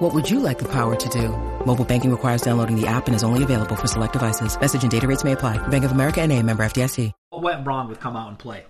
What would you like the power to do? Mobile banking requires downloading the app and is only available for select devices. Message and data rates may apply. Bank of America and a member FDIC. What went wrong with Come Out and Play?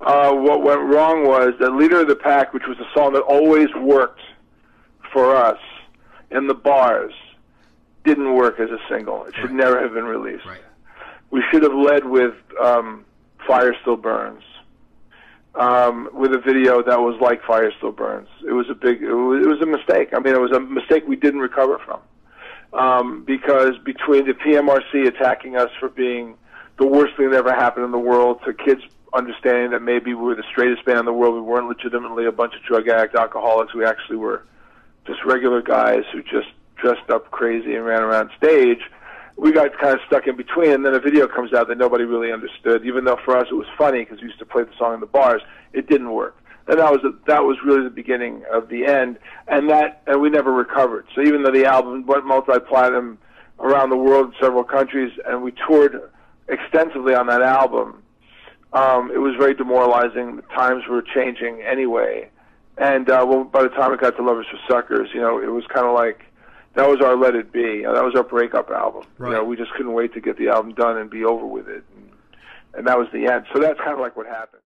Uh, what went wrong was that Leader of the Pack, which was a song that always worked for us in the bars, didn't work as a single. It should Right. never have been released. Right. We should have led with um, Fire Still Burns, um, with a video that was like Fire Still Burns. It was a big, it was, it was a mistake. I mean, it was a mistake we didn't recover from. Um, because between the PMRC attacking us for being the worst thing that ever happened in the world to kids understanding that maybe we were the straightest band in the world, we weren't legitimately a bunch of drug addict alcoholics, we actually were just regular guys who just dressed up crazy and ran around stage. We got kind of stuck in between, and then a video comes out that nobody really understood. Even though for us it was funny because we used to play the song in the bars, it didn't work. And that was that was really the beginning of the end, and that and we never recovered. So even though the album went multi-platinum around the world in several countries, and we toured extensively on that album, um, it was very demoralizing. The times were changing anyway, and uh, well, by the time it got to Love Is for Suckers, you know, it was kind of like that was our Let It Be. That was our breakup album. Right. You know, we just couldn't wait to get the album done and be over with it, and, and that was the end. So that's kind of like what happened.